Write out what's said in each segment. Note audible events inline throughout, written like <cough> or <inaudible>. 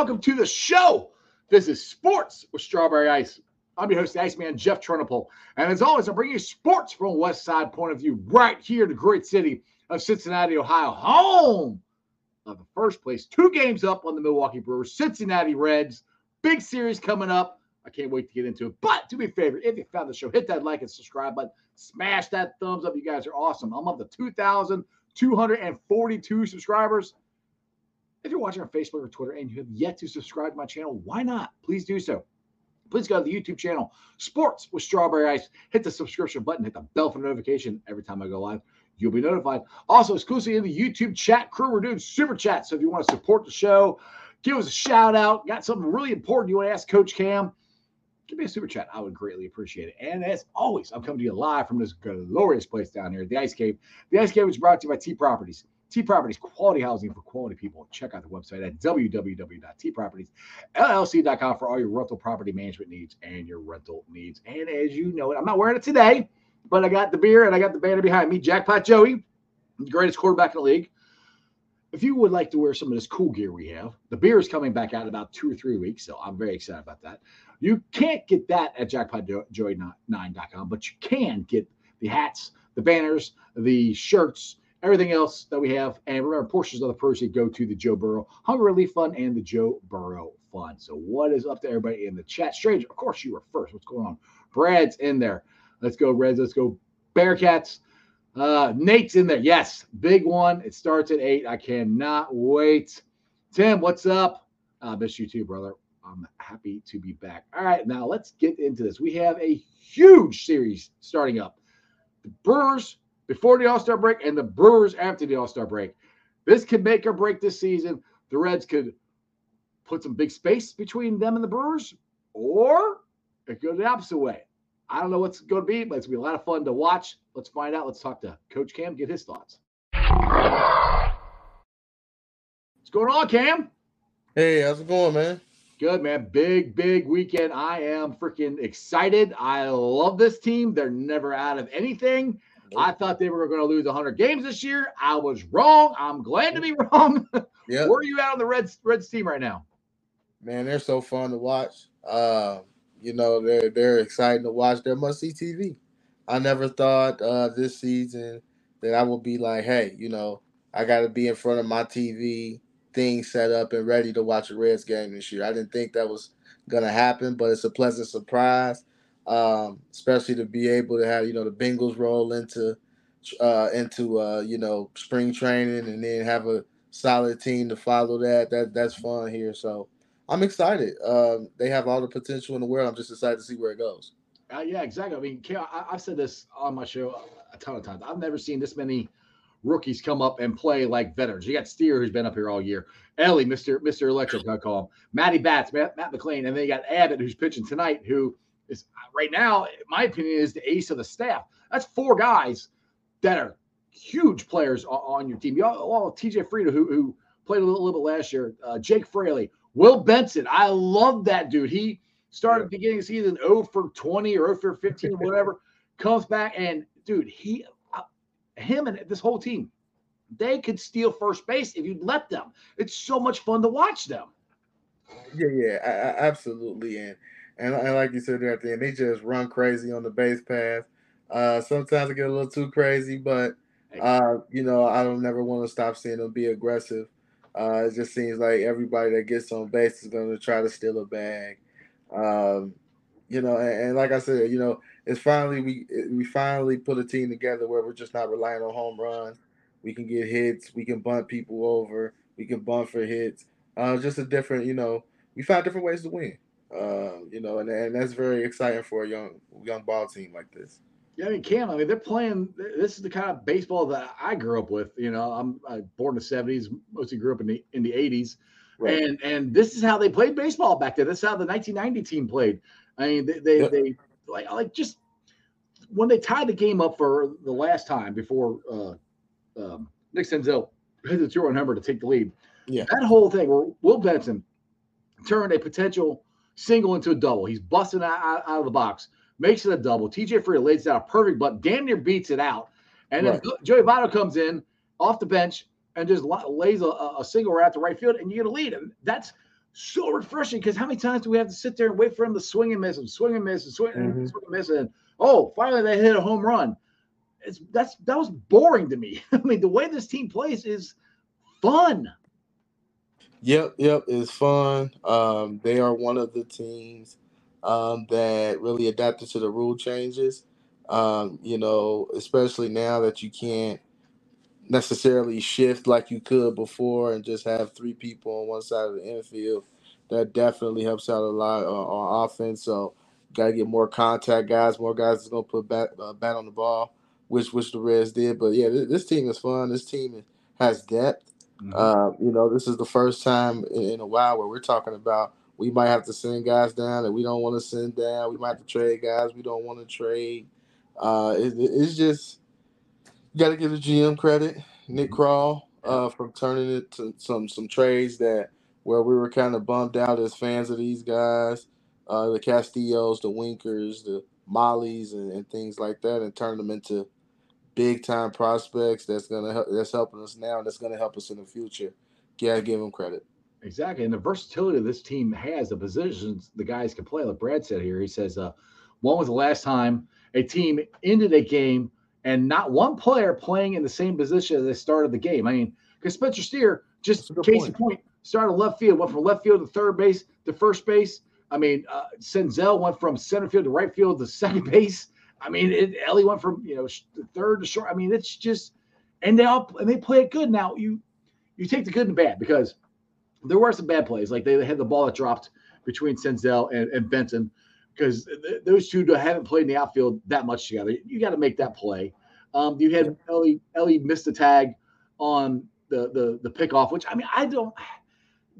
Welcome to the show. This is Sports with Strawberry Ice. I'm your host, the Iceman Jeff Turnipole. And as always, I'm bringing you sports from a West Side point of view right here in the great city of Cincinnati, Ohio, home of the first place. Two games up on the Milwaukee Brewers, Cincinnati Reds. Big series coming up. I can't wait to get into it. But do me a favor, if you found the show, hit that like and subscribe button. Smash that thumbs up. You guys are awesome. I'm up to 2,242 subscribers. If you're watching on Facebook or Twitter and you have yet to subscribe to my channel, why not? Please do so. Please go to the YouTube channel, Sports with Strawberry Ice. Hit the subscription button, hit the bell for notification every time I go live. You'll be notified. Also, exclusively in the YouTube chat crew, we're doing super chat. So if you want to support the show, give us a shout out, got something really important you want to ask Coach Cam, give me a super chat. I would greatly appreciate it. And as always, I'm coming to you live from this glorious place down here, the Ice Cave. The Ice Cave is brought to you by T Properties. T Properties, quality housing for quality people. Check out the website at www.tpropertiesllc.com for all your rental property management needs and your rental needs. And as you know, I'm not wearing it today, but I got the beer and I got the banner behind me. Jackpot Joey, the greatest quarterback in the league. If you would like to wear some of this cool gear we have, the beer is coming back out in about two or three weeks. So I'm very excited about that. You can't get that at jackpotjoey9.com, but you can get the hats, the banners, the shirts, everything else that we have. And remember, portions of the proceeds go to the Joe Burrow Hunger Relief Fund and the Joe Burrow Fund. So, what is up to everybody in the chat? Stranger, of course, you were first. What's going on? Brad's in there. Let's go, Reds. Let's go, Bearcats. Uh, Nate's in there. Yes, big one. It starts at eight. I cannot wait. Tim, what's up? I uh, miss you too, brother. I'm happy to be back. All right, now let's get into this. We have a huge series starting up. The Brewers before the All Star break and the Brewers after the All Star break. This could make or break this season. The Reds could put some big space between them and the Brewers, or it could go the opposite way. I don't know what's going to be, but it's going to be a lot of fun to watch. Let's find out. Let's talk to Coach Cam, get his thoughts. What's going on, Cam? Hey, how's it going, man? Good, man. Big, big weekend. I am freaking excited. I love this team. They're never out of anything. I thought they were going to lose 100 games this year. I was wrong. I'm glad to be wrong. <laughs> Yep. Where are you at on the Reds Reds team right now? Man, they're so fun to watch. Uh, you know, they're they're exciting to watch. They're must see TV. I never thought uh, this season that I would be like, hey, you know, I got to be in front of my TV, thing set up and ready to watch a Reds game this year. I didn't think that was gonna happen, but it's a pleasant surprise um, especially to be able to have you know the Bengals roll into uh, into uh, you know spring training and then have a solid team to follow that. That that's fun here. So I'm excited. Um, they have all the potential in the world. I'm just excited to see where it goes. Uh, yeah, exactly. I mean, I, have said this on my show a ton of times. I've never seen this many rookies come up and play like veterans. You got Steer, who's been up here all year. Elly, Mister Mister Electric, I call him. Matty Bats, Matt, Matt McLain, and then you got Abbott, who's pitching tonight, who is right now, my opinion, is the ace of the staff. That's four guys that are huge players on, your team. You all, TJ Friedl, who, who played a little, little, bit last year, uh, Jake Fraley, Will Benson. I love that dude. He started yeah. beginning of season 0 for 20 or 0 for 15 or <laughs> whatever, comes back and dude, he, uh, him and this whole team, they could steal first base if you'd let them. It's so much fun to watch them. Yeah, yeah, I, I, absolutely. And and, and like you said there at the end, they just run crazy on the base path. Uh, sometimes I get a little too crazy, but uh, you know, I don't never want to stop seeing them be aggressive. Uh, it just seems like everybody that gets on base is going to try to steal a bag. Um, you know, and, and, like I said, you know, it's finally we we finally put a team together where we're just not relying on home runs. We can get hits. We can bunt people over. We can bunt for hits. Uh, just a different, you know, we found different ways to win. Um, you know, and, and that's very exciting for a young young ball team like this. Yeah, I mean, Cam, I mean, they're playing. This is the kind of baseball that I grew up with. You know, I'm I born in the '70s, mostly grew up in the in the '80s, right. and and this is how they played baseball back then. This is how the 1990 team played. I mean, they they, yep. they like like just when they tied the game up for the last time before uh, um, Nick Senzel hit the two-run number to take the lead. Yeah, that whole thing where Will Benson turned a potential single into a double. He's busting out, out, out of the box, makes it a double. TJ Friedl lays down a perfect but damn near beats it out. And right. then Joey Votto comes in off the bench, and just lays a, a single right to right field, and you get a lead. And that's so refreshing because how many times do we have to sit there and wait for him to swing and miss and swing and miss and swing, mm-hmm. and, swing and miss and oh, finally they hit a home run. It's that's that was boring to me. <laughs> I mean, the way this team plays is fun. Yep, yep, it's fun. Um, they are one of the teams um, that really adapted to the rule changes. Um, you know, especially now that you can't necessarily shift like you could before and just have three people on one side of the infield. That definitely helps out a lot uh, on offense. So, got to get more contact guys, more guys that's going to put bat, uh, bat on the ball, which which the Reds did. But yeah, this, this team is fun. This team has depth. Mm-hmm. Uh, you know, this is the first time in, in, a while where we're talking about we might have to send guys down that we don't want to send down. We might have to trade guys we don't want to trade. Uh, it, it's just you got to give the GM credit, Nick mm-hmm. Uh, from turning it to some some trades that where we were kind of bummed out as fans of these guys, uh, the Castillos, the Winkers, the Mollies, and, and things like that, and turn them into big time prospects that's gonna help that's helping us now and that's gonna help us in the future. Yeah, give them credit. Exactly. And the versatility this team has, the positions the guys can play. Like Brad said here, he says, uh, when was the last time a team ended a game and not one player playing in the same position as they started the game? I mean, because Spencer Steer, just case point. in point, started left field, went from left field to third base to first base. I mean, uh, Senzel went from center field to right field to second <laughs> base. I mean, it, Elly went from you know the third to short. I mean, it's just, and they all and they play it good. Now you you take the good and the bad because there were some bad plays. Like they had the ball that dropped between Senzel and, and Benson because th- those two haven't played in the outfield that much together. You got to make that play. Um, you had Elly Elly missed the tag on the the the pickoff, which I mean I don't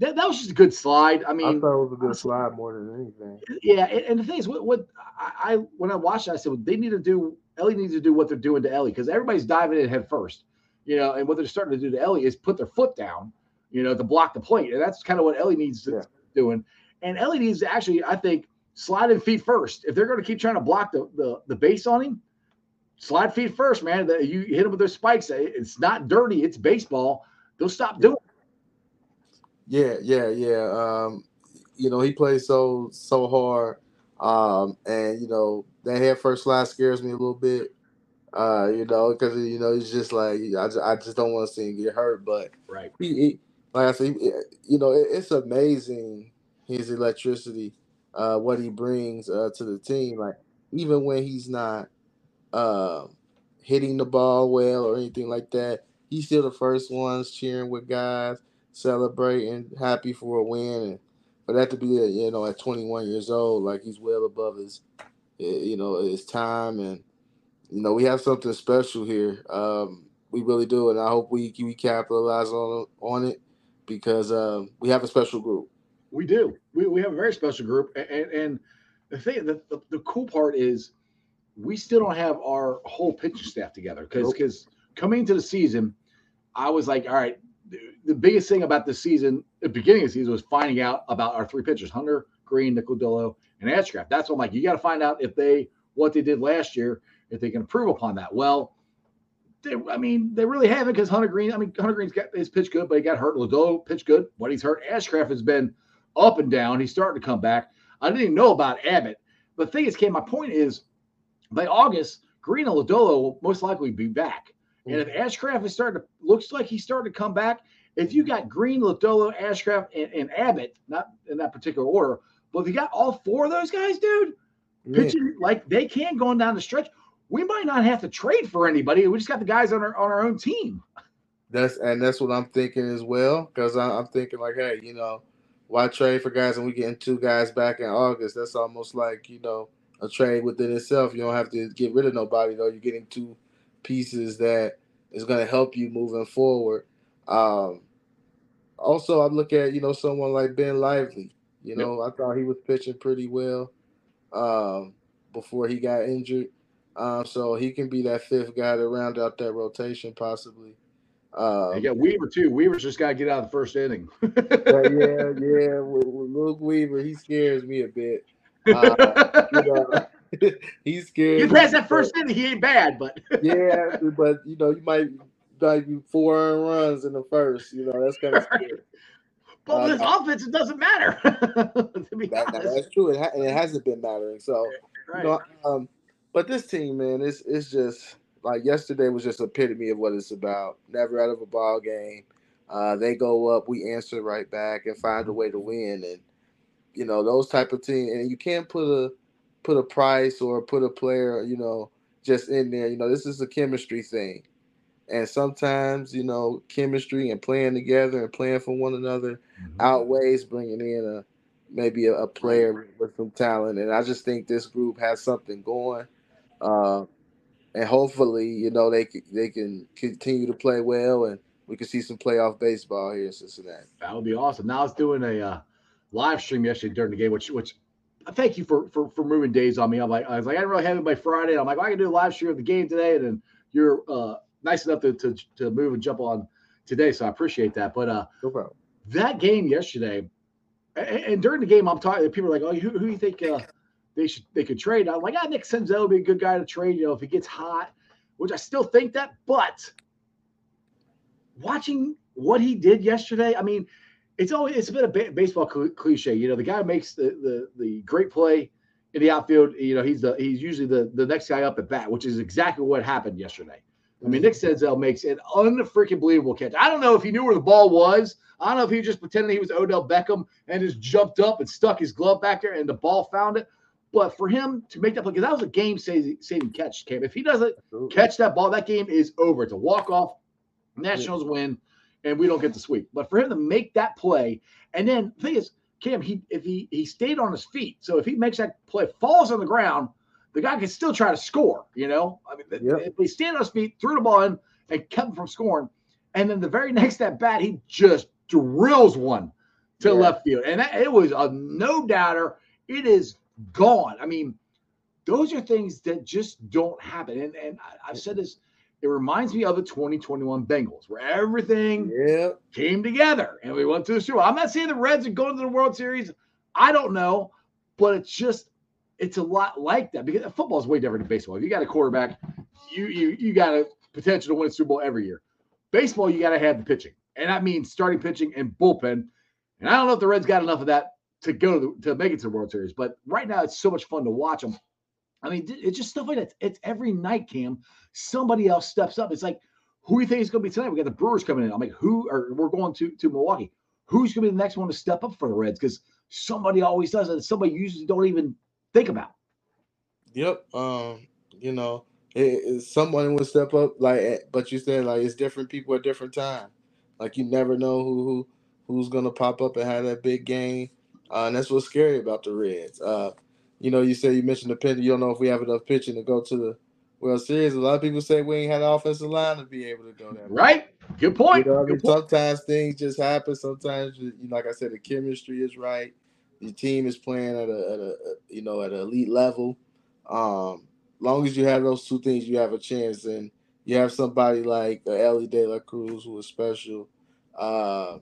that, that was just a good slide. I mean, I thought it was a good slide more than anything. Yeah, and, and the thing is, what, what I, I, when I watched it, I said well, they need to do. Elly needs to do what they're doing to Elly because everybody's diving in head first, you know. And what they're starting to do to Elly is put their foot down, you know, to block the plate, and that's kind of what Elly needs to yeah. doing. And Elly needs to actually, I think, slide in feet first. If they're going to keep trying to block the, the the base on him, slide feet first, man. You hit him with their spikes. Eh, it's not dirty. It's baseball. They'll stop yeah. doing yeah, yeah, yeah. Um, you know, he plays so so hard. Um, and you know, that head first slide scares me a little bit. Uh, you know, because you know, he's just like I just, I just don't want to see him get hurt. But right, he, he like I said, he, you know, it, it's amazing his electricity, uh, what he brings uh, to the team. Like even when he's not uh, hitting the ball well or anything like that, he's still the first ones cheering with guys celebrating, happy for a win, and for that to be, you know, at 21 years old, like he's well above his, you know, his time, and you know, we have something special here. Um, we really do, and I hope we we capitalize on on it because um, we have a special group. We do. We, we have a very special group, and, and the thing, the, the, the cool part is, we still don't have our whole pitching staff together because because coming into the season, I was like, all right, the biggest thing about the season, the beginning of the season, was finding out about our three pitchers: Hunter, Greene, Nick Lodolo, and Ashcraft. That's what I'm like. You got to find out if they what they did last year, if they can improve upon that. Well, they, I mean, they really haven't because Hunter Greene. I mean, Hunter Greene's got his pitch good, but he got hurt. Lodolo pitched good. but he's hurt, Ashcraft has been up and down. He's starting to come back. I didn't even know about Abbott. But the thing is, Cam, my point is, by August, Greene and Lodolo will most likely be back. And if mm-hmm. Ashcraft is starting to looks like he's starting to come back, if you got Greene, Lodolo, Ashcraft, and, and, Abbott, not in that particular order, but if you got all four of those guys, dude, yeah. pitching like they can going down the stretch, we might not have to trade for anybody. We just got the guys on our on our own team. That's and that's what I'm thinking as well. Because I'm thinking like, hey, you know, why trade for guys and we getting two guys back in August? That's almost like you know a trade within itself. You don't have to get rid of nobody though. You're getting two pieces that is going to help you moving forward. Um, also, I look at you know someone like Ben Lively. You know, yep. I thought he was pitching pretty well um, before he got injured. Um, so he can be that fifth guy to round out that rotation, possibly. Um, you got Weaver too. Weaver's just got to get out of the first inning. yeah, yeah. <laughs> With, with Luke Weaver, he scares me a bit. <laughs> Uh, you know, <laughs> he's scared. You pass that first inning, he ain't bad, but <laughs> yeah, but you know, you might like four earned runs in the first. You know, that's kind of scary. But uh, with offense, it doesn't matter. <laughs> that, that's true. It, ha- and it hasn't been mattering. So, right. you know, um, but this team, man, it's it's just like yesterday was just epitome of what it's about. Never out of a ball game. Uh, they go up, we answer right back and find a way to win. And you know those type of teams, and you can't put a put a price or put a player, you know, just in there. You know, this is a chemistry thing. And sometimes, you know, chemistry and playing together and playing for one another mm-hmm. outweighs bringing in a maybe a, a, player with some talent. And I just think this group has something going. Uh, and hopefully, you know, they they can continue to play well, and we can see some playoff baseball here in Cincinnati. That would be awesome. Now I was doing a uh, live stream yesterday during the game, which which thank you for for for moving days on me. I'm like I was like I didn't really have it by Friday. I'm like well, I can do a live stream of the game today, and then you're uh, nice enough to, to to move and jump on today, so I appreciate that. But uh, no. That game yesterday, and, and during the game, I'm talking. People are like, "Oh, who, who do you think uh, they should they could trade?" I'm like, "Ah, Nick Senzel would be a good guy to trade. You know, if he gets hot." Which I still think that, but watching what he did yesterday, I mean, it's always it's a bit of ba- baseball cliche. You know, the guy makes the, the the great play in the outfield. You know, he's the he's usually the the next guy up at bat, which is exactly what happened yesterday. I mean, Nick Senzel makes an unfreaking believable catch. I don't know if he knew where the ball was. I don't know if he just pretended he was Odell Beckham and just jumped up and stuck his glove back there and the ball found it. But for him to make that play, because that was a game saving catch, Cam. If he doesn't Absolutely. catch that ball, that game is over. It's a walk off. Nationals yeah. win and we don't get the sweep. But for him to make that play, and then the thing is, Cam, he if he he stayed on his feet, so if he makes that play, falls on the ground, the guy can still try to score. You know, I mean, yep. if he stand on his feet, threw the ball in, and kept him from scoring, and then the very next at bat, he just drills one to yeah. left field, and that, it was a no doubter. It is gone. I mean, those are things that just don't happen. And and I've said this it reminds me of the 2021 Bengals, where everything yep. came together and we went to the Super Bowl. I'm not saying the Reds are going to the World Series. I don't know, but it's just it's a lot like that because football is way different than baseball. If you got a quarterback, you you you got a potential to win a Super Bowl every year. Baseball, you got to have the pitching, and that means starting pitching and bullpen. And I don't know if the Reds got enough of that to go to, to make it to the World Series, but right now it's so much fun to watch them I mean, it's just stuff like that. It's every night, Cam. Somebody else steps up. It's like, who do you think is going to be tonight? We got the Brewers coming in. I'm like, who? Or we're going to to Milwaukee. Who's going to be the next one to step up for the Reds? Because somebody always does, and somebody usually don't even think about. Yep. Um. You know, it, it, someone will step up. Like, eh, but you said like it's different people at different time. Like you never know who who who's going to pop up and have that big game. Uh, and that's what's scary about the Reds. Uh, you know, you said you mentioned the pitcher. You don't know if we have enough pitching to go to the World Series. A lot of people say we ain't had an offensive line to be able to go there. Right. Good point. You know, I mean, point. sometimes things just happen. Sometimes, you know, like I said, the chemistry is right. The team is playing at a, at a you know at an elite level. Um, long as you have those two things, you have a chance. And you have somebody like uh, Elly De La Cruz who is special. Uh,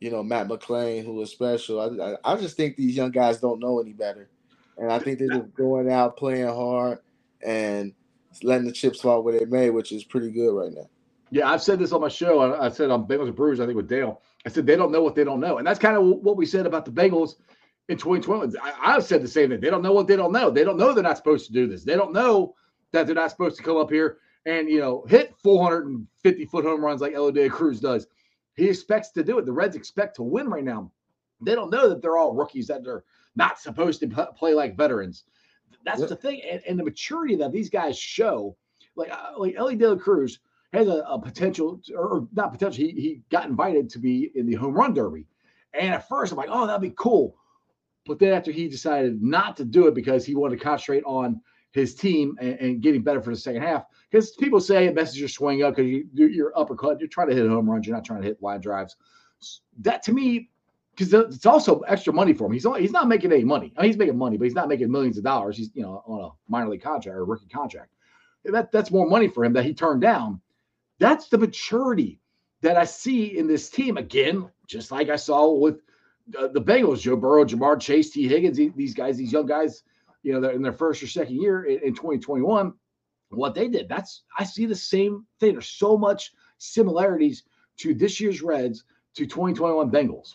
you know, Matt McLain who is special. I, I, I just think these young guys don't know any better and I think they're just going out playing hard and letting the chips fall where they may, which is pretty good right now. Yeah, I've said this on my show. I, I said on Bengals and Brewers, I think with Dale. I said they don't know what they don't know, and that's kind of what we said about the Bengals in 2020. I, I said the same thing. They don't know what they don't know. They don't know they're not supposed to do this. They don't know that they're not supposed to come up here and you know hit 450 foot home runs like Elly Cruz does. He expects to do it. The Reds expect to win right now. They don't know that they're all rookies that they're not supposed to play like veterans. That's yep. the thing, and, and, the maturity that these guys show. Like uh, like Elly De La Cruz has a, a potential, or not potential. He, he got invited to be in the home run derby, and at first I'm like, oh, that'd be cool. But then after he decided not to do it because he wanted to concentrate on his team and, and getting better for the second half, because people say it messes your swing up because you, you're uppercut, you're trying to hit home runs, you're not trying to hit line drives. That to me because it's also extra money for him. He's only, he's not making any money. I mean, he's making money, but he's not making millions of dollars. He's you know on a minor league contract or rookie contract. That that's more money for him that he turned down. That's the maturity that I see in this team again, just like I saw with uh, the Bengals, Joe Burrow, Ja'Marr Chase, Tee Higgins, these guys, these young guys, you know, in their first or second year in, in 2021. What they did, that's I see the same thing. There's so much similarities to this year's Reds to 2021 Bengals.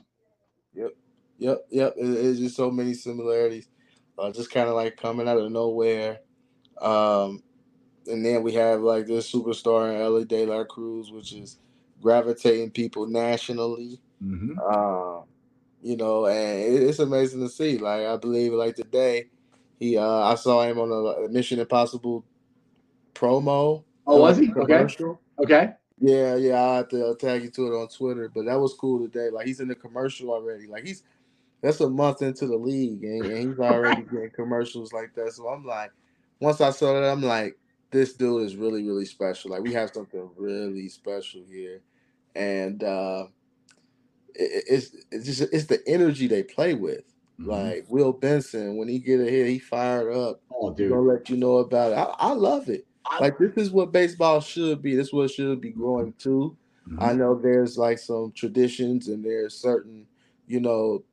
Yep, yep. It, it's just so many similarities. Uh, just kind of like coming out of nowhere. Um, and then we have like this superstar in Elly De La Cruz, which is gravitating people nationally. Mm-hmm. Uh, you know, and it, it's amazing to see. Like I believe, like today, he uh, I saw him on a Mission Impossible promo. Oh, was he? Commercial. Okay. Okay. Yeah, yeah. I have to tag you to it on Twitter, but that was cool today. Like he's in the commercial already. Like he's that's a month into the league, and, and he's <laughs> already getting commercials like that. So I'm like, once I saw that, I'm like, this dude is really, really special. Like we have something really special here, and uh, it, it's it's just it's the energy they play with. Mm-hmm. Like Will Benson, when he get a hit, he fired up. Oh, dude, gonna let you know about it. I, I love it. I, like this is what baseball should be. This is what should be growing to. Mm-hmm. I know there's like some traditions and there's certain, you know,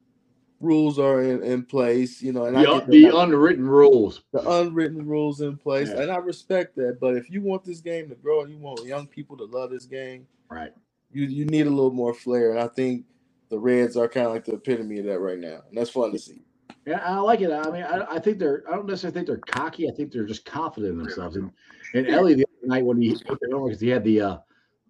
rules are in, in place, you know, and the, the unwritten rules, the unwritten rules in place, yeah. and I respect that. But if you want this game to grow and you want young people to love this game, right, you you need a little more flair, and I think the Reds are kind of like the epitome of that right now, and that's fun to see. Yeah, I like it. I mean, I, I think they're. I don't necessarily think they're cocky. I think they're just confident in themselves. And and Elly the other night when he because he had the uh,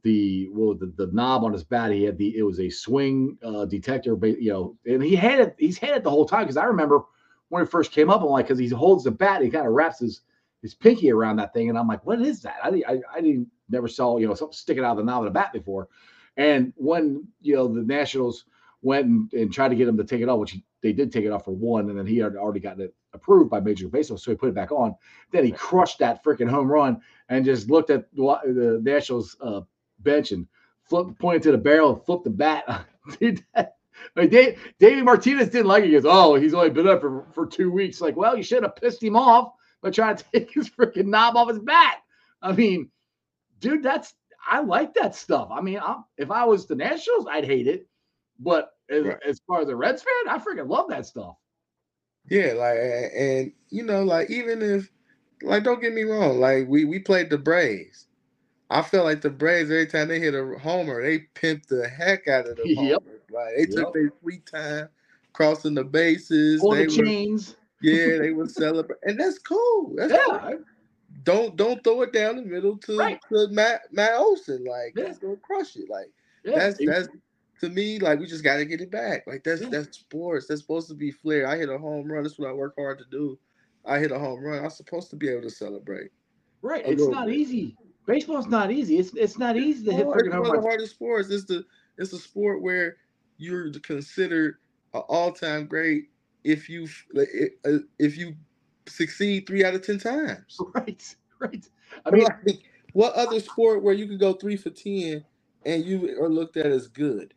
the well the, the knob on his bat he had the it was a swing uh, detector but you know and he had it he's had it the whole time because i remember when it first came up i'm like because he holds the bat he kind of wraps his his pinky around that thing and i'm like what is that? I i, I didn't never saw you know something sticking out of the knob of the bat before. And when you know the nationals went and, and tried to get him to take it off which he, they did take it off for one and then he had already gotten it approved by major league baseball so he put it back on. Then he crushed that freaking home run and just looked at the nationals uh, bench and flip, pointed to the barrel and flipped the bat. <laughs> Dude, that, like Dave, David Martinez didn't like it. He goes, "Oh, he's only been up for, for two weeks." Like, well, you should have pissed him off by trying to <laughs> take his freaking knob off his bat. I mean, dude, that's I like that stuff. I mean, I'm, if I was the Nationals, I'd hate it, but as, right. as far as a Reds fan, I freaking love that stuff. Yeah, like, and you know, like even if, like, don't get me wrong, like we we played the Braves, I felt like the Braves every time they hit a homer, they pimped the heck out of the <laughs> yep. homer. Like they took their sweet time crossing the bases. All they the were, chains. Yeah, they <laughs> would celebrate, and that's cool. That's yeah. Cool. Don't don't throw it down the middle to, right. to Matt Matt Olson. Like yeah. that's gonna crush it. Like yeah. that's that's to me like we just got to get it back. Like that's yeah. that's sports. That's supposed to be flair. I hit a home run. That's what I work hard to do. I hit a home run. I'm supposed to be able to celebrate. Right. It's not bit. easy. Baseball's not easy. It's it's not easy to hit It's one of the hardest sports. It's the it's a sport where you're considered an all time great if you uh, if you succeed three out of ten times. <laughs> Right, right. I mean, like, what other sport where you can go three for ten and you are looked at as good?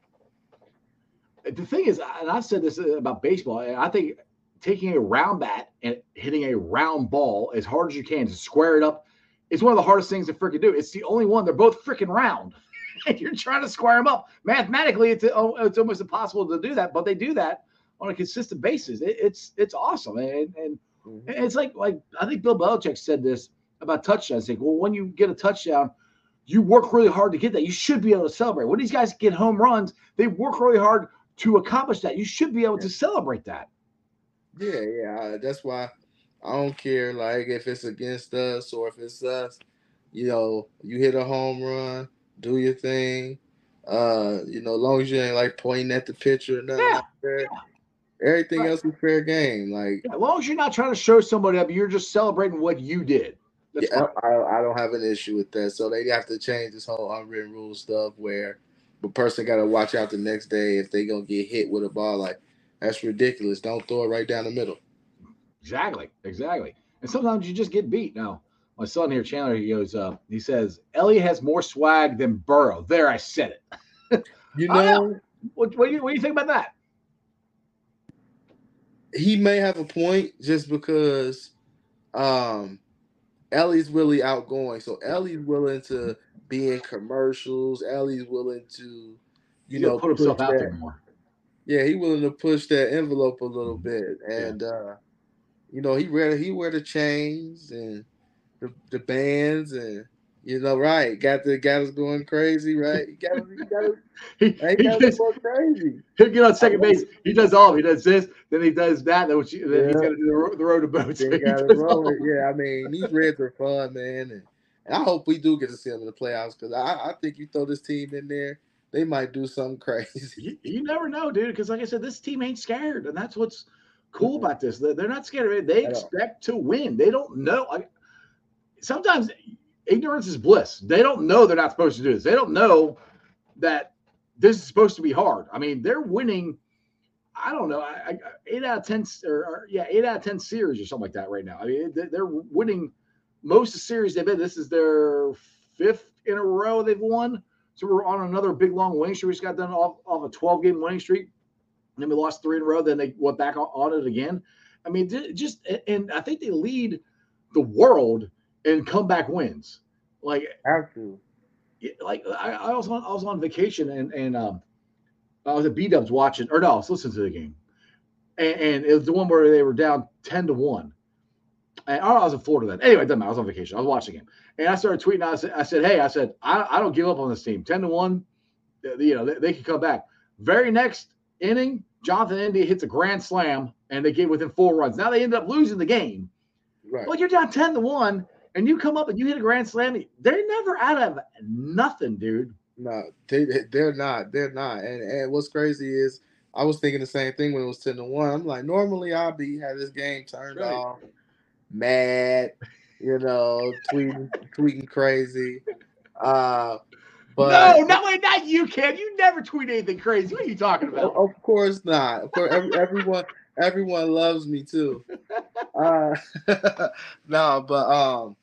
The thing is, and I've said this about baseball. I think taking a round bat and hitting a round ball as hard as you can to square it up it's one of the hardest things to freaking do. It's the only one. They're both freaking round. <laughs> and you're trying to square them up. Mathematically, it's oh, it's almost impossible to do that, but they do that on a consistent basis. It, it's it's awesome, and, and mm-hmm. it's like like I think Bill Belichick said this about touchdowns. Like, well, when you get a touchdown, you work really hard to get that. You should be able to celebrate. When these guys get home runs, they work really hard to accomplish that. You should be able to celebrate that. Yeah, yeah. That's why I don't care like if it's against us or if it's us. You know, you hit a home run, do your thing. Uh, you know, as long as you ain't like pointing at the pitcher or nothing yeah. like that. Everything right. else is fair game. Like yeah, as long as you're not trying to show somebody up, you're just celebrating what you did. That's yeah, I, I, don't have an issue with that. So they have to change this whole unwritten rule stuff where the person got to watch out the next day if they gonna get hit with a ball. Like that's ridiculous. Don't throw it right down the middle. Exactly, exactly. And sometimes you just get beat. Now, my son here, Chandler, he goes, uh, he says, Elly has more swag than Burrow. There, I said it. <laughs> you know, what, what, do you, what do you think about that? He may have a point just because um, Elly's really outgoing. So Elly's willing to be in commercials. Elly's willing to, you He'll know, put himself out there more. Yeah, he willing to push that envelope a little bit, and yeah. uh, you know, he wear he wear the chains and the, the bands and You know, right? Got the got us going crazy, right? You got, you got, he, he, got us <laughs> going crazy. He'll get on second base. He does all. He does this, then he does that. Then, then yeah. he's got to do the, the road to boats. <laughs> So yeah, I mean, these Reds are fun, man, and, and, I hope we do get to see them in the playoffs because I, I think you throw this team in there, they might do something <laughs> crazy. You, you never know, dude. Because like I said, this team ain't scared, and that's what's cool about this. They're, they're not scared of it. They expect to win. They don't know. I, sometimes ignorance is bliss. They don't know they're not supposed to do this. They don't know that this is supposed to be hard. I mean, they're winning. I don't know, I, I, eight out of ten, or, or, yeah, eight out of ten series or something like that right now. I mean, they, they're winning most of the series they've been. This is their fifth in a row they've won. So we're on another big long winning streak. We just got done off, off a 12 game winning streak. And then we lost three in a row. Then they went back on, it again. I mean, just and I think they lead the world in comeback wins. Like. Like I, I was on I was on vacation and and um I was at B Dubs watching or no, I was listening to the game. And, and, it was the one where they were down 10 to 1. And I was in Florida then. Anyway, it doesn't matter. I was on vacation. I was watching him. And I started tweeting. I said, I said, hey, I said, I, I don't give up on this team. 10 to 1, you know, they, they can come back. Very next inning, Jonathan India hits a grand slam and they get within four runs. Now they end up losing the game. Right. Well, you're down 10 to 1 and you come up and you hit a grand slam, they're never out of nothing, dude. No, they they're not. They're not. And and what's crazy is I was thinking the same thing when it was 10 to 1. I'm like, normally I'll be had this game turned right. off, mad, you know, tweeting tweeting crazy. Uh but no, no, wait, not you, Cam. You never tweet anything crazy. What are you talking about? Of course not. Of course, every, everyone everyone loves me too. <laughs> Uh, <laughs> no, but um,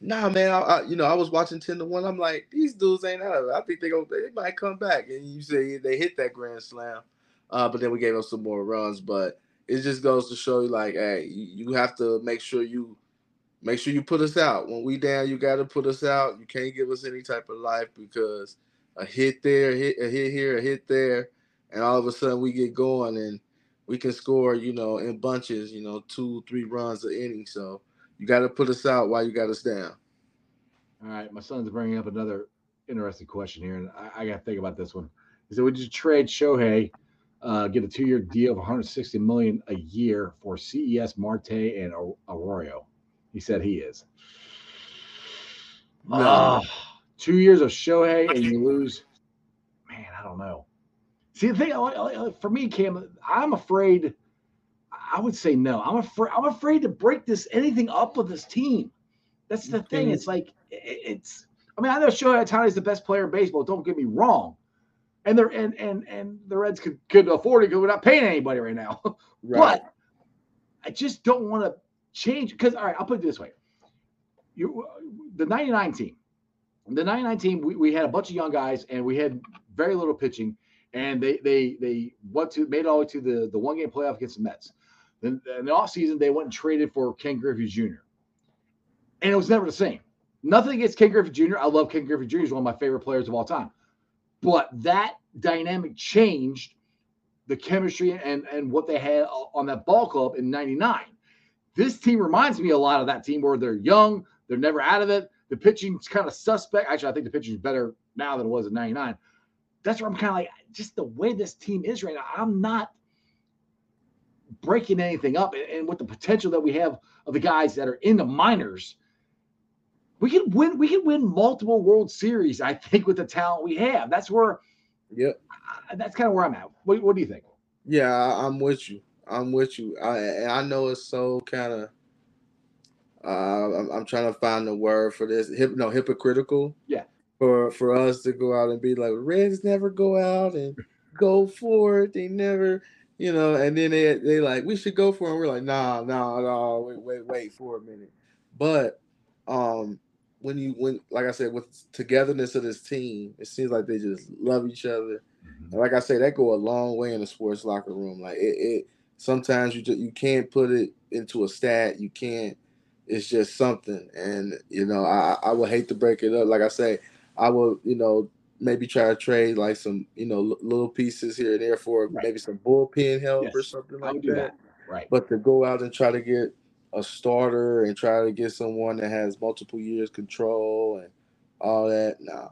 nah, man. I, I, you know, I was watching ten to one. I'm like, these dudes ain't out of it. I think they go, they might come back. And you say they hit that grand slam, uh, but then we gave up some more runs. But it just goes to show you, like, hey, you, you have to make sure you make sure you put us out. When we down, you got to put us out. You can't give us any type of life because a hit there, a hit, a hit here, a hit there, and all of a sudden we get going and we can score, you know, in bunches, you know, two, three runs an inning. So you got to put us out while you got us down. All right, my son's bringing up another interesting question here, and I, I got to think about this one. He said, "Would you trade Shohei, uh, get a two-year deal of 160 million a year for CES, Marte, and Arroyo?" He said he is. No. Uh, two years of Shohei, and you lose. Man, I don't know. See, the thing for me, Cam, I'm afraid. I would say no. I'm afraid. I'm afraid to break this anything up with this team. That's the thing. It's like it's. I mean, I know Shohei Ohtani is the best player in baseball. Don't get me wrong, and they're and and and the Reds could could afford it because we're not paying anybody right now. <laughs> Right. but I just don't want to change because all right. I'll put it this way: you the '99 team, the '99 team, we, we had a bunch of young guys and we had very little pitching, and they they they went to made it all the way to the the one game playoff against the Mets. Then in the offseason, they went and traded for Ken Griffey Jr and it was never the same. Nothing against Ken Griffey Jr. I love Ken Griffey Jr. He's one of my favorite players of all time. But that dynamic changed the chemistry and, and what they had on that ball club in 99. This team reminds me a lot of that team where they're young, they're never out of it. The pitching's kind of suspect. Actually, I think the pitching's better now than it was in 99. That's where I'm kind of like, just the way this team is right now, I'm not breaking anything up. And with the potential that we have of the guys that are in the minors, we can win. We can win multiple World Series. I think with the talent we have. That's where. Yeah. That's kind of where I'm at. What, what do you think? Yeah, I'm with you. I'm with you. I I know it's so kind of. Uh, I'm, I'm, trying to find the word for this. Hip, no, hypocritical. Yeah. For for us to go out and be like Reds never go out and <laughs> go for it. They never, you know. And then they they like we should go for it. we're like, nah, nah, nah. Wait, wait, wait for a minute. But um, when you when like I said with togetherness of this team, it seems like they just love each other. Mm-hmm. And like I say, that go a long way in the sports locker room. Like it, it sometimes you just, you can't put it into a stat. You can't. It's just something, and you know I I would hate to break it up. Like I say, I will you know maybe try to trade like some you know l- little pieces here and there for right. maybe some bullpen help yes, or something like that. that. Right. But to go out and try to get a starter and try to get someone that has multiple years control and all that. No,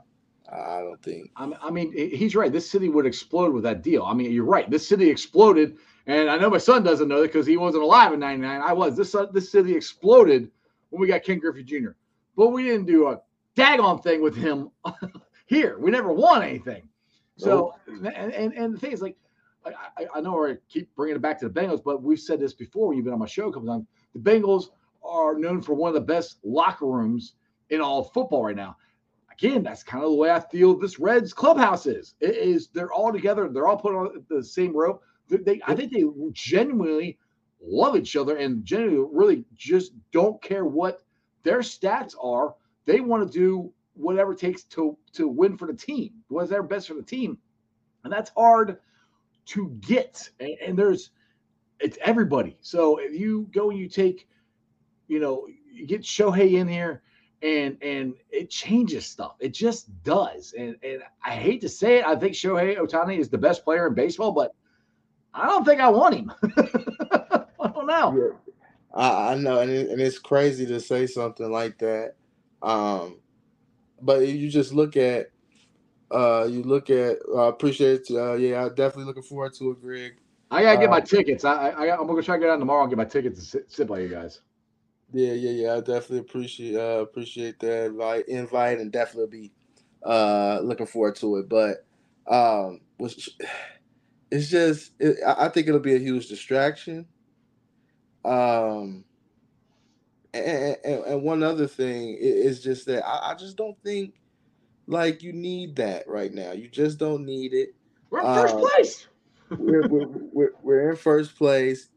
I don't think. I mean, he's right. This city would explode with that deal. I mean, you're right. This city exploded, and I know my son doesn't know that because he wasn't alive in '99. I was. This uh, this city exploded when we got Ken Griffey Jr. But we didn't do a daggone thing with him <laughs> here. We never won anything. So, and, and, and the thing is, like, I, I know I keep bringing it back to the Bengals, but we've said this before. When you've been on my show a couple times. The Bengals are known for one of the best locker rooms in all of football right now. Again, that's kind of the way I feel this Reds clubhouse is. It is they're all together. They're all put on the same rope. They, I think they genuinely love each other and genuinely really just don't care what their stats are. They want to do whatever it takes to to win for the team, what's their best for the team, and that's hard to get. And, and, there's it's everybody. So if you go and you take, you know, you get Shohei in here, and and it changes stuff. It just does. And and I hate to say it, I think Shohei Ohtani is the best player in baseball, but I don't think I want him. <laughs> I don't know. Yeah. I, I know, and, it, and it's crazy to say something like that. Um, but you just look at uh you look at I uh, appreciate uh yeah, I'm definitely looking forward to it, Greg. I gotta get my uh, tickets. I, I I'm gonna try to get on tomorrow and get my tickets to sit, sit by you guys. Yeah, yeah, yeah. I definitely appreciate uh appreciate that invite invite and definitely be uh looking forward to it. But um which it's just it, I think it'll be a huge distraction. Um and, and, and one other thing is just that I, I, just don't think like you need that right now. You just don't need it. We're in first uh, place. we're, we're, <laughs> we're, we're, in first place.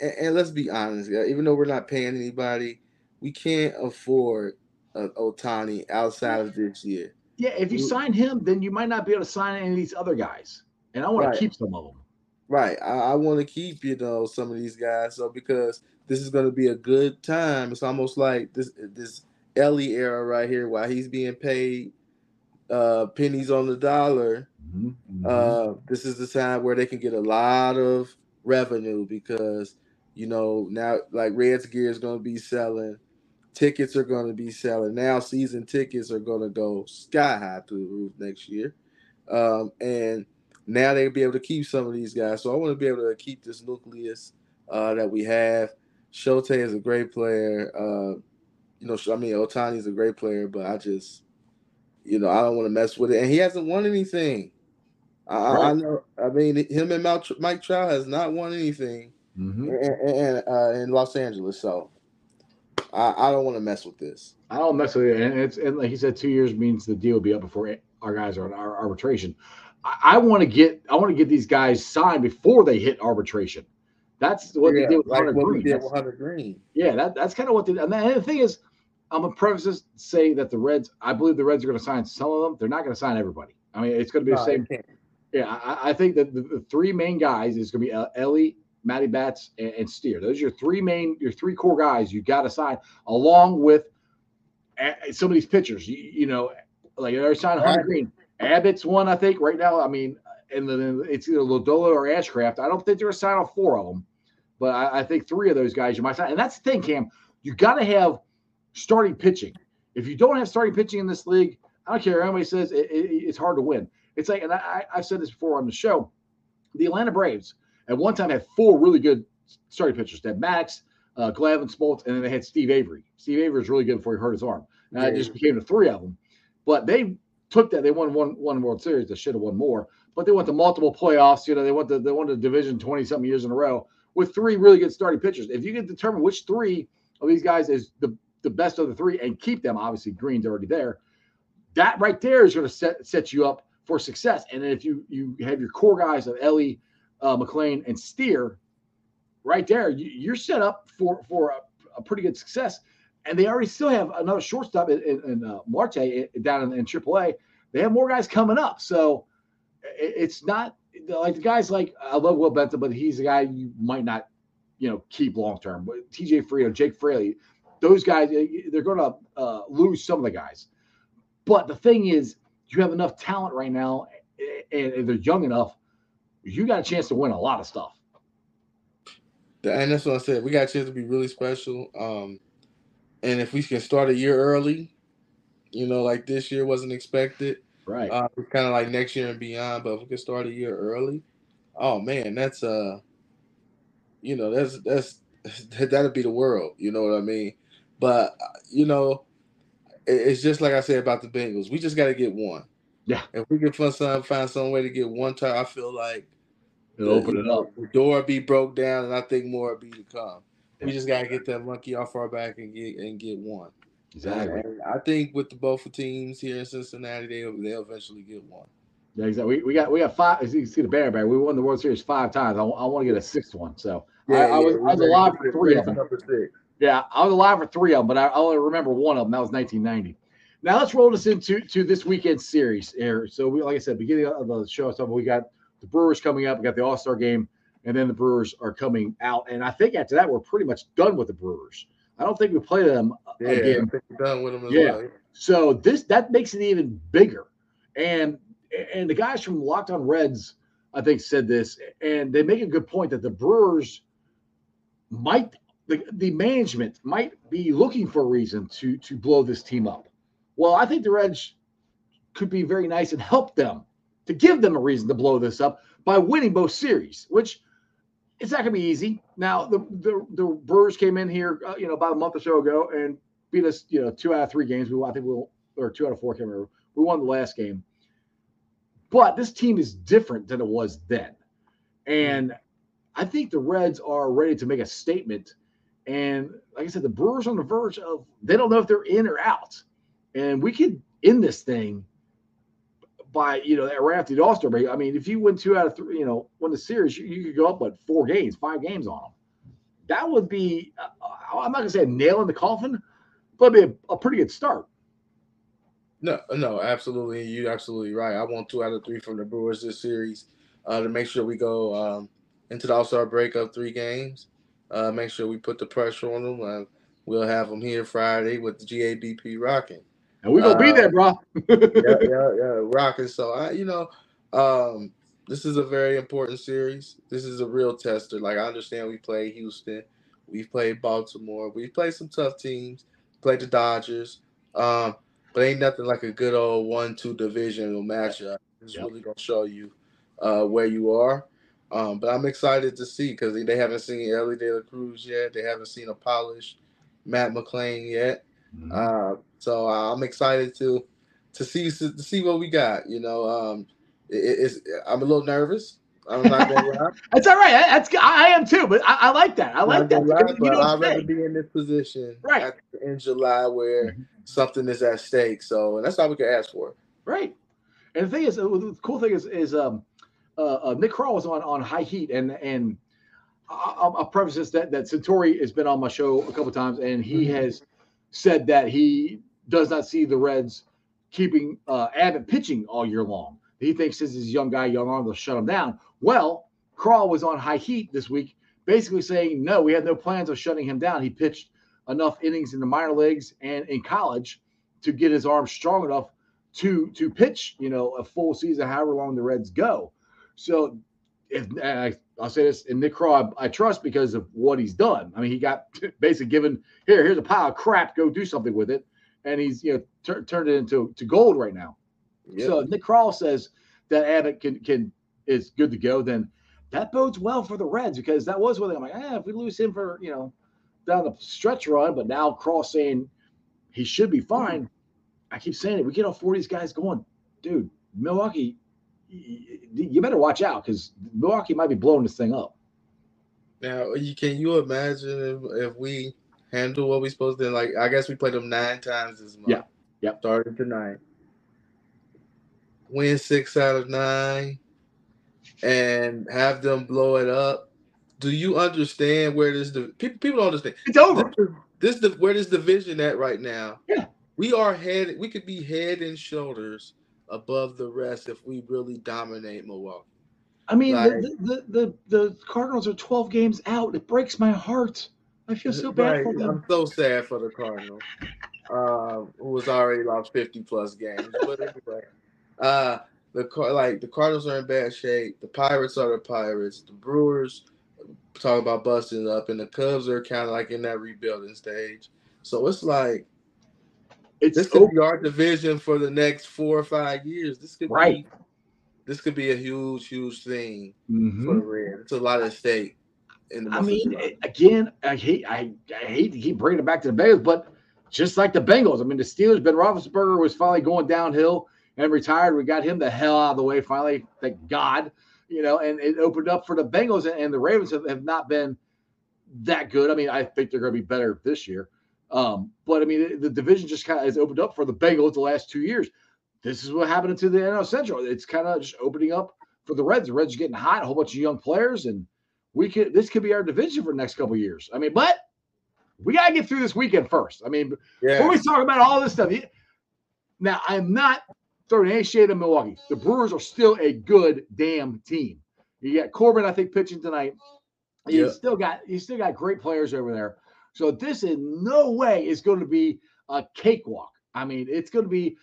And, and, let's be honest, even though we're not paying anybody, we can't afford an Ohtani outside of this year. Yeah, if you we, sign him, then you might not be able to sign any of these other guys. And I want right. to keep some of them. Right. I, I want to keep, you know, some of these guys. So because this is going to be a good time. It's almost like this this Elly era right here, while he's being paid uh, pennies on the dollar. Mm-hmm. Uh, this is the time where they can get a lot of revenue because you know now like Reds gear is going to be selling, tickets are going to be selling now. Season tickets are going to go sky high through the roof next year, um, and now they'll be able to keep some of these guys. So I want to be able to keep this nucleus uh, that we have. Shote is a great player. Uh, you know, I mean, Ohtani is a great player, but I just, you know, I don't want to mess with it. And he hasn't won anything. I, right. I know. I mean, him and Mike Trout has not won anything mm-hmm. in, in, uh, in, Los Angeles. So I, I don't want to mess with this. I don't mess with it. And it's and like he said, two years means the deal will be up before our guys are on our arbitration. I, I want to get I want to get these guys signed before they hit arbitration. That's what yeah, they did with like Hunter Greene. Did with Hunter Greene. Yeah, that, that's kind of what they and, and the thing is, I'm a preface say that the Reds, I believe the Reds are going to sign some of them. They're not going to sign everybody. I mean, it's going to be no, the same. Yeah, I, I, think that the, the, three main guys is going to be uh, Elly, Matty Bats, and, and Steer. Those are your three main, your three core guys you got to sign, along with some of these pitchers. You, you know, like they're signing Hunter Greene. Abbott's one, I think, right now. I mean, and then it's either Lodolo or Ashcraft. I don't think they're signing four of them. But I, I think three of those guys you might sign. And that's the thing, Cam. You got to have starting pitching. If you don't have starting pitching in this league, I don't care. Anybody says it, it, it's hard to win. It's like, and I, I've said this before on the show. The Atlanta Braves at one time had four really good starting pitchers. They had Max, uh, Glavine, Smoltz, and then they had Steve Avery. Steve Avery was really good before he hurt his arm. Now yeah. it just became the three of them. But they took that. They won one one World Series. They should have won more. But they went to multiple playoffs. You know, they went to they won the division twenty something years in a row with three really good starting pitchers. If you can determine which three of these guys is the, the best of the three and keep them, obviously Greene's already there. That right there is going to set set you up for success. And if you you have your core guys of Elly, uh, McLain, and Steer, right there, you, are set up for for a, a, pretty good success. And they already still have another shortstop in, in, in uh, Marte eh, down in, in AAA. They have more guys coming up, so it, it's not like the guys like I love Will Benson, but he's a guy you might not, you know, keep long term. TJ Friedl, Jake Fraley, those guys, eh, they're going to uh, lose some of the guys. But the thing is, you have enough talent right now, and, and they're young enough. You got a chance to win a lot of stuff. and that's what I said. We got a chance to be really special. Um, and if we can start a year early, you know, like this year wasn't expected. Right. Uh, kind of like next year and beyond. But if we can start a year early, oh man, that's uh, you know, that's that's <laughs> that'd be the world. You know what I mean? But uh, you know, it's just like I said about the Bengals. We just got to get one. Yeah. If we can find some find some way to get one time, I feel like it'll open it up. The door be broke down, and I think more be to come. We just gotta get that monkey off our back and get and get one. Exactly. And I think with the both of teams here in Cincinnati, they they'll eventually get one. Yeah, exactly. We, we got we got five. As you can see the banner bag, we won the World Series five times. I, I want to get a sixth one. So yeah, I, I was, I was alive for three of them. Yeah, I was alive for three of them, but I, only remember one of them. That was 1990. Now let's roll this into to this weekend series here. So we, like I said, beginning of the show, so we got the Brewers coming up. We got the All Star game, and then the Brewers are coming out. And I think after that, we're pretty much done with the Brewers. I don't think we play them yeah, again. done with them yeah. Well. So this that makes it even bigger. And and the guys from Locked On Reds, I think, said this, and they make a good point that the Brewers might the, the management might be looking for a reason to to blow this team up. Well, I think the Reds could be very nice and help them to give them a reason to blow this up by winning both series, which it's not going to be easy. Now, the, the, the Brewers came in here, uh, you know, about a month or so ago and beat us, you know, two out of three games. We, I think we, will or two out of four, can't remember. We won the last game. But this team is different than it was then. And I think the Reds are ready to make a statement. And like I said, the Brewers on the verge of, they don't know if they're in or out. And we could end this thing by you know right after the All Star break. I mean, if you win two out of three, you know, win the series, you, you could go up what four games, five games on them. That would be uh, I'm not gonna say a nail in the coffin, but it'd be a, a pretty good start. No, no, absolutely. You're absolutely right. I want two out of three from the Brewers this series uh, to make sure we go um, into the All Star break of three games. Uh, make sure we put the pressure on them. Uh, we'll have them here Friday with the GABP rocking and we're gonna uh, be there, bro. yeah, <laughs> yeah, yeah, rocking. So I, you know, um, this is a very important series. This is a real tester. Like I understand we play Houston, we've played Baltimore, we've played some tough teams, played the Dodgers. Um, but ain't nothing like a good old one-two divisional matchup. It's yep. really gonna show you uh, where you are. Um, but I'm excited to see because they haven't seen Elly De La Cruz yet. They haven't seen a polished Matt McLain yet. Mm-hmm. Uh, so uh, I'm excited to to see to see what we got. You know, um, it, it's I'm a little nervous. I'm not gonna <laughs> lie. That's all right. That's I am too, but I, I like that. I like that. Lie, but I'd rather be in this position right at, in July where mm-hmm. something is at stake. So, and that's all we can ask for. Right. And the thing is, the cool thing is, is um, uh, uh, Nick Krall was on on high heat, and and I'll, I'll preface this that that Centauri has been on my show a couple times, and he mm-hmm. has said that he does not see the Reds keeping uh, Abbott pitching all year long. He thinks since he's a young guy, young arm, they'll shut him down. Well, Krall was on high heat this week, basically saying, no, we have no plans of shutting him down. He pitched enough innings in the minor leagues and in college to get his arm strong enough to to pitch, you know, a full season, however long the Reds go. So if I, will say this, in Nick Krall, I, I, trust because of what he's done. I mean, he got <laughs> basically given here, here's a pile of crap, go do something with it and he's you know tur- turned it into to gold right now. Yep. So Nick Krall says that Abbott can can is good to go. Then that bodes well for the Reds because that was one I'm like, ah, if we lose him for you know down the stretch run, but now Krall saying he should be fine. I keep saying it. We get all four of these guys going, dude. Milwaukee, you better watch out because Milwaukee might be blowing this thing up. Now, can you imagine if, if we handle what we supposed to. Like I guess we played them nine times this month. Yeah. Yep. Started tonight. Win six out of nine, and have them blow it up. Do you understand where this? People people don't understand. It's over. This, this where this division at right now. Yeah. We are head. We could be head and shoulders above the rest if we really dominate Milwaukee. I mean, like, the, the, the the Cardinals are 12 games out. It breaks my heart. I feel so bad right. for them. I'm so sad for the Cardinals, uh, who has already lost 50 plus games. But anyway, uh, the like the Cardinals are in bad shape. The Pirates are the Pirates. The Brewers talk about busting up, and the Cubs are kind of like in that rebuilding stage. So it's like it's this could be our division for the next four or five years. This could right. be this could be a huge, huge thing mm-hmm. for the Reds. It's a lot of stake. In the I mean, again, I hate I, I hate to keep bringing it back to the Bengals, but just like the Bengals, I mean, the Steelers, Ben Roethlisberger was finally going downhill and retired. We got him the hell out of the way finally, thank God. You know, and it opened up for the Bengals and, and the Ravens have, have not been that good. I mean, I think they're going to be better this year. Um, but I mean, the division just kind of has opened up for the Bengals the last two years. This is what happened to the NL Central. It's kind of just opening up for the Reds. The Reds are getting hot, a whole bunch of young players, and we could this could be our division for the next couple years. I mean, but we gotta get through this weekend first. I mean, yeah. before we talk about all this stuff. Now, I'm not throwing any shade at Milwaukee. The Brewers are still a good damn team. You got Corbin, I think, pitching tonight. You yep. still got you still got great players over there. So this in no way is going to be a cakewalk. I mean, it's going to be,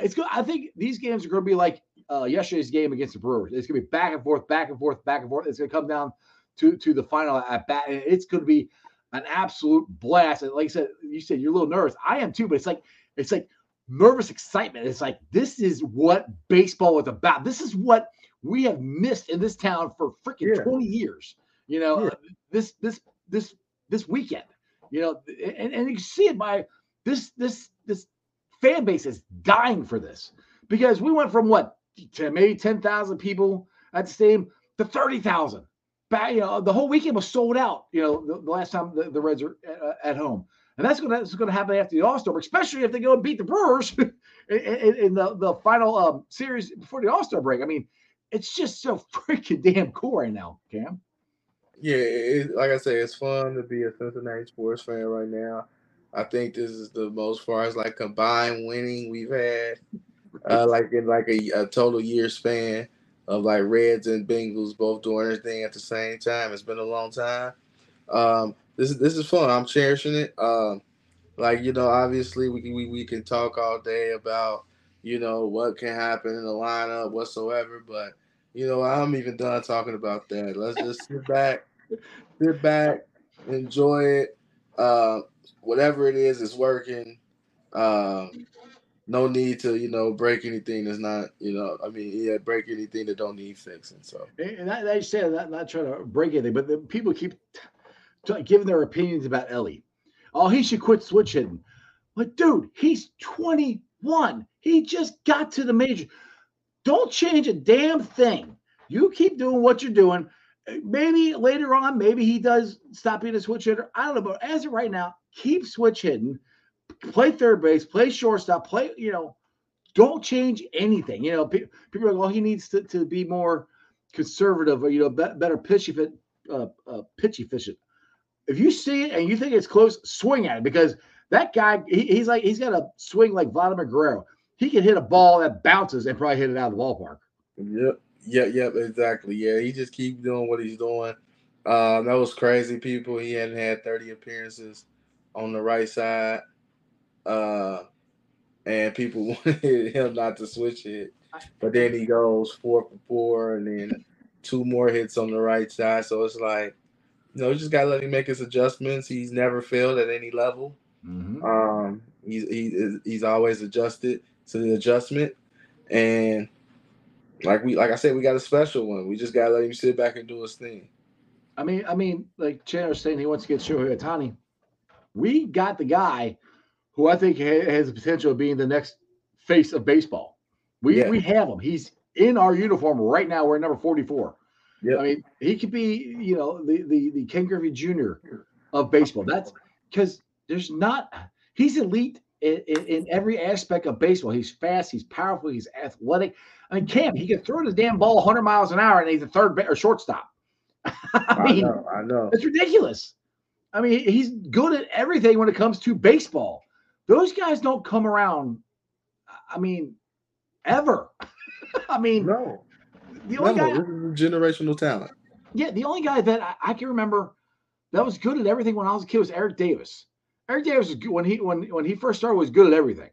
it's good. I think these games are going to be like uh, yesterday's game against the Brewers. It's going to be back and forth, back and forth, back and forth. It's going to come down to to the final at bat, and it's going to be an absolute blast. And like I said, you said you're a little nervous. I am too, but it's like it's like nervous excitement. It's like this is what baseball is about. This is what we have missed in this town for freaking yeah. 20 years. You know, yeah. this this this this weekend. You know, and, and you see it by this this this fan base is dying for this because we went from what to maybe 10,000 people at the stadium to 30,000. Back, you know, the whole weekend was sold out. You know, the, the last time the, the Reds are at, uh, at home, and that's going to that's going to happen after the All Star, especially if they go and beat the Brewers <laughs> in, in, in, the the final um, series before the All Star break. I mean, it's just so <laughs> freaking damn cool right now, Cam yeah, it, like I say, it's fun to be a Cincinnati sports fan right now. I think this is the most far as like combined winning we've had, uh, <laughs> like in like a, a, total year span of like Reds and Bengals both doing everything at the same time. It's been a long time. Um, this is this is fun. I'm cherishing it. Um, like you know, obviously we can we, we can talk all day about you know what can happen in the lineup whatsoever, but you know, I'm even done talking about that. Let's just sit back, sit back, enjoy it. Uh, whatever it is, it's working. Um, no need to, you know, break anything that's not, you know, I mean, yeah, break anything that don't need fixing. So, and I, I say that not trying to break anything, but the people keep t- giving their opinions about Elly. Oh, he should quit switching. But dude, he's 21. He just got to the major. Don't change a damn thing. You keep doing what you're doing. Maybe later on, maybe he does stop being a switch hitter. I don't know, but as of right now, keep switch hitting, play third base, play shortstop, play, you know, don't change anything. You know, people are like, well, he needs to, to be more conservative or, you know, better pitch efficient, uh, uh, pitch efficient. If you see it and you think it's close, swing at it because that guy, he, he's like, he's got a swing like Vladimir Guerrero he can hit a ball that bounces and probably hit it out of the ballpark. Yep. Yep. Yep. Exactly. Yeah. He just keep doing what he's doing. Uh, that was crazy, people. He hadn't had 30 appearances on the right side. Uh, and people <laughs> wanted him not to switch it. But then he goes four for four and then two more hits on the right side. So it's like, you know, you just gotta let him make his adjustments. He's never failed at any level. Mm-hmm. Um, he's he, he's always adjusted to the adjustment. And like we like I said, we got a special one. We just gotta let him sit back and do his thing. I mean, I mean, like Chandler's saying he wants to get Shohei Ohtani. We got the guy who I think has the potential of being the next face of baseball. We yeah. we have him. He's in our uniform right now. We're number 44. Yeah. I mean, he could be, you know, the the the Ken Griffey Jr. of baseball. That's because there's not he's elite in, in, every aspect of baseball. He's fast, he's powerful, he's athletic. I mean, Cam, he can throw the damn ball 100 miles an hour and he's a third or shortstop. <laughs> I mean, I know, I know. It's ridiculous. I mean, he's good at everything when it comes to baseball. Those guys don't come around. I mean, ever. <laughs> I mean, no. The only no, guy, generational talent. Yeah, the only guy that I, I, can remember that was good at everything when I was a kid was Eric Davis. Eric Davis was good when he when when he first started was good at everything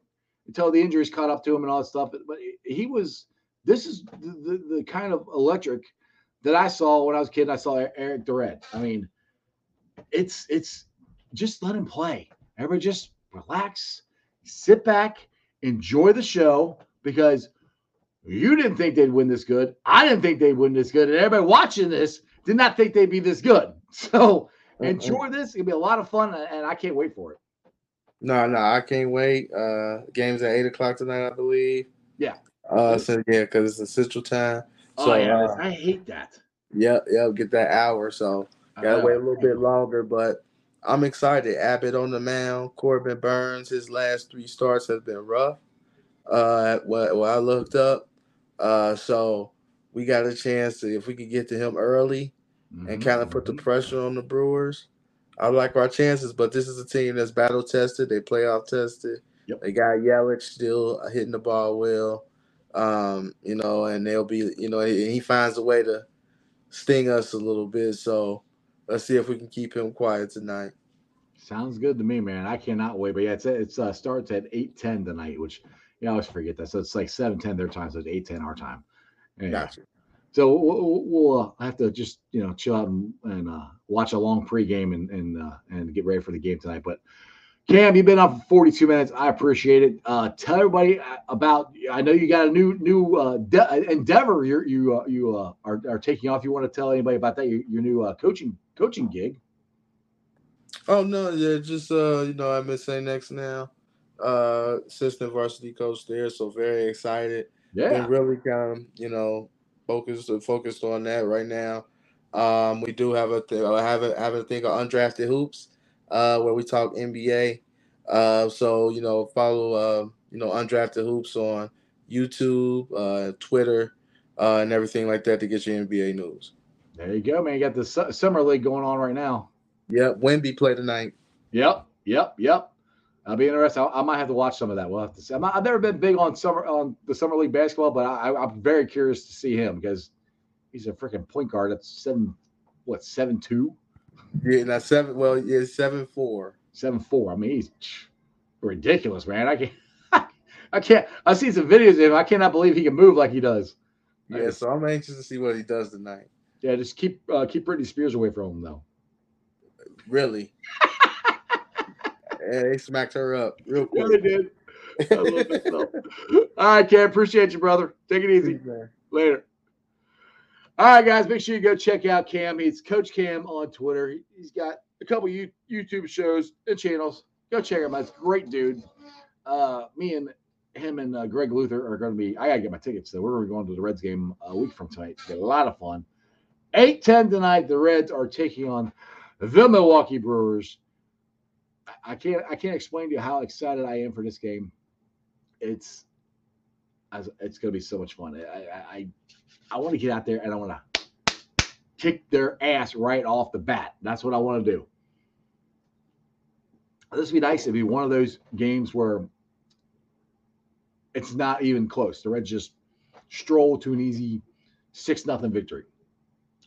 until the injuries caught up to him and all that stuff. But, but he was this is the, the, the kind of electric that I saw when I was a kid. I saw Eric Durant. I mean, it's it's just let him play. Everybody just relax, sit back, enjoy the show because you didn't think they'd win this good. I didn't think they'd win this good, and everybody watching this did not think they'd be this good. <laughs> So enjoy this. It's gonna be a lot of fun, and I can't wait for it. No, no, I can't wait. Uh, games at eight o'clock tonight, I believe. Yeah. Uh, so yeah, because it's a central time. Oh So, yeah, uh, I hate that. Yep, yep, get that hour. So gotta Uh, wait a little bit longer, but I'm excited. Abbott on the mound, Corbin Burnes. His last three starts have been rough. Uh, what what I looked up. Uh, so we got a chance to if we could get to him early and Mhm, kind of put the mhm. pressure on the Brewers. I like our chances, but this is a team that's battle tested. They playoff tested. Yep. They got Yelich still hitting the ball well, um, you know, and they'll be, you know, he, he finds a way to sting us a little bit. So let's see if we can keep him quiet tonight. Sounds good to me, man. I cannot wait. But yeah, it's it's uh, starts at eight ten tonight, which yeah, I always forget that. So it's like seven ten their time, so it's eight ten our time. Yeah. Gotcha. So we'll, we'll- uh, have to just you know chill out and, and uh, watch a long pregame and and uh, and get ready for the game tonight. But Cam, you've been up for 42 minutes. I appreciate it. Uh, tell everybody uh, about. I know you got a new new uh, de- endeavor. You're, you uh, you uh, are, are taking off. You want to tell anybody about that? Your, your new uh, coaching coaching gig. Oh no, yeah, just uh, you know, I'm at St. X now. Uh assistant varsity coach there, so very excited. Yeah. been really kind of you know focused focused on that right now. Um, we do have a th- have a have a thing of undrafted hoops, uh, where we talk NBA. Uh, so you know follow uh, you know undrafted hoops on YouTube, uh, Twitter, uh, and everything like that to get your NBA news. There you go, man. You got the su- summer league going on right now. Yep, Wemby play tonight. Yep, yep, yep. I'll be interested. I, I might have to watch some of that. We'll have to see. I'm not, I've never been big on summer on the summer league basketball, but I, I, I'm very curious to see him because he's a freaking point guard. That's seven, what seven two, Yeah, now seven. Well, yeah, seven four. seven four. I mean, he's ridiculous, man. I can't. <laughs> I can't. I see some videos of him. I cannot believe he can move like he does. Yeah, so I'm anxious to see what he does tonight. Yeah, just keep uh, keep Britney Spears away from him though. Really. <laughs> yeah, they smacked her up real Yeah, they did. I love it. So. All right, Cam. Appreciate you, brother. Take it easy. Later. All right, guys, make sure you go check out Cam. He's Coach Cam on Twitter. He- He's got a couple You- YouTube shows and channels. Go check him out. He's a great dude. Uh, me and him and uh, Greg Luther are going to be. I got to get my tickets. So we're going to go to the Reds game a week from tonight. It's a lot of fun. 8 10 tonight. The Reds are taking on the Milwaukee Brewers. I- can't I can't explain to you how excited I am for this game. It's it's going to be so much fun. I I, I, I want to get out there and I want to kick their ass right off the bat. That's what I want to do. This would be nice. It'd be one of those games where it's not even close. The Reds just stroll to an easy six nothing victory.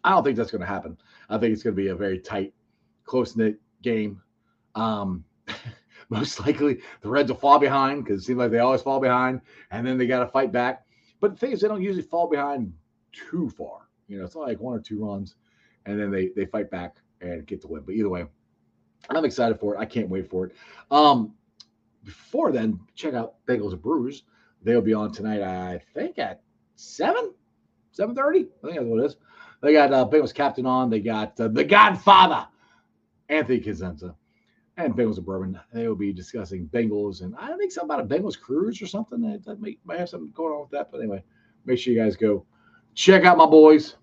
I don't think that's going to happen. I think it's going to be a very tight, close knit game. Um, <laughs> most likely, the Reds will fall behind because it seems like they always fall behind, and then they got to fight back. But the thing is, they don't usually fall behind too far. You know, it's like one or two runs, and then they they fight back and get the win. But either way, I'm excited for it. I can't wait for it. Um, before then, check out Bengals and Brewers. They'll be on tonight. I think at seven, seven thirty. I think that's what it is. They got uh, Bengals captain on. They got uh, the Godfather, Anthony Cosenza, and Bengals and Bourbon. They will be discussing Bengals, and I think something about a Bengals cruise or something. That, that have something going on with that. But anyway, make sure you guys go check out my boys.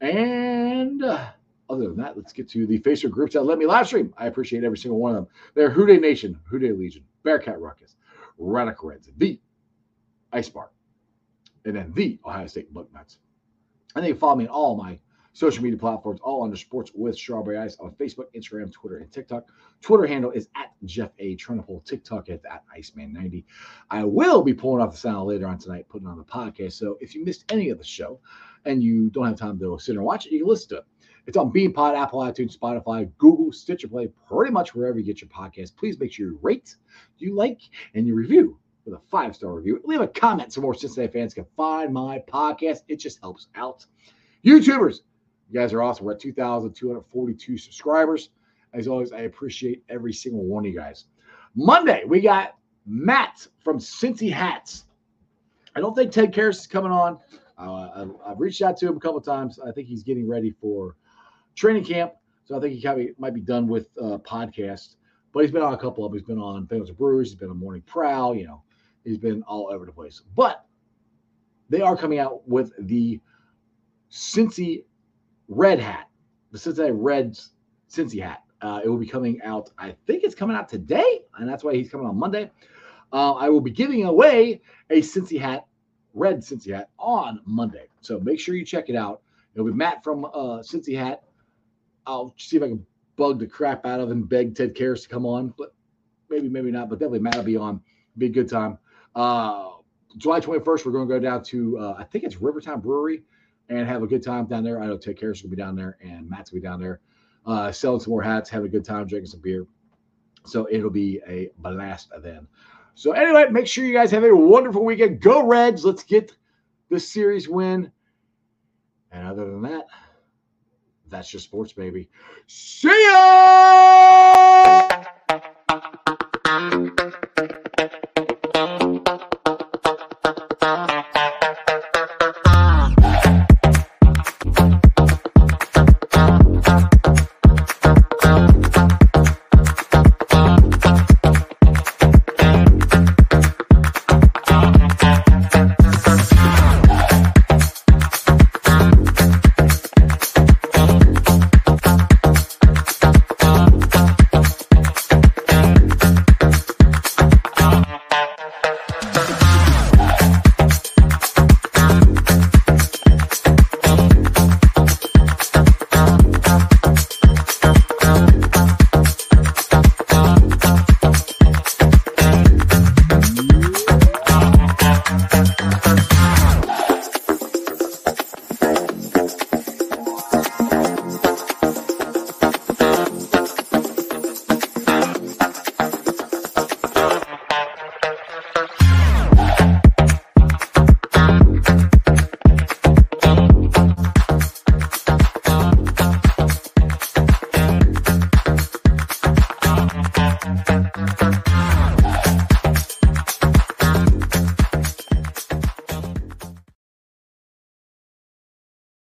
And uh, other than that, let's get to the Facebook groups that let me live stream. I appreciate every single one of them. They're Who Dey Nation, Who Dey Legion, Bearcat Ruckus, Radical Reds, the Ice Bar, and then the Ohio State Bucknuts. And they follow me on all my social media platforms, all under Sports with Strawberry Ice on Facebook, Instagram, Twitter, and TikTok. Twitter handle is at Jeff A. Trunapole. TikTok is at Iceman90. I will be pulling off the sound later on tonight, putting on the podcast. So if you missed any of the show and you don't have time to sit and watch it, you can listen to it. It's on BeanPod, Apple, iTunes, Spotify, Google, Stitcher Play, pretty much wherever you get your podcast. Please make sure you rate, you like, and you review with a five star review. Leave a comment so more Cincinnati fans can find my podcast. It just helps out. YouTubers, you guys are awesome. We're at 2,242 subscribers. As always, I appreciate every single one of you guys. Monday, we got Matt from Cincy Hats. I don't think Ted Karras is coming on. Uh, I, have reached out to him a couple times. I think he's getting ready for training camp. So I think he might be done with uh, podcasts. But he's been on a couple of them. He's been on Famous Brewers. He's been on Morning Prowl. You know, he's been all over the place. But they are coming out with the Cincy Red hat, the Cincinnati Reds Cincy hat. Uh, it will be coming out. I think it's coming out today, and that's why he's coming on Monday. Uh, I will be giving away a Cincy hat, red Cincy hat, on Monday. So make sure you check it out. It'll be Matt from uh, Cincy Hat. I'll see if I can bug the crap out of him, beg Ted Karras to come on, but maybe, maybe not. But definitely Matt will be on. Be a good time. Uh, July 21st, we're going to go down to, uh, I think it's Rivertown Brewery and have a good time down there. I know Ted Karras will be down there and Matt's will be down there uh, selling some more hats, having a good time, drinking some beer. So it'll be a blast then. So anyway, make sure you guys have a wonderful weekend. Go Reds. Let's get this series win. And other than that, that's just sports, baby. See ya!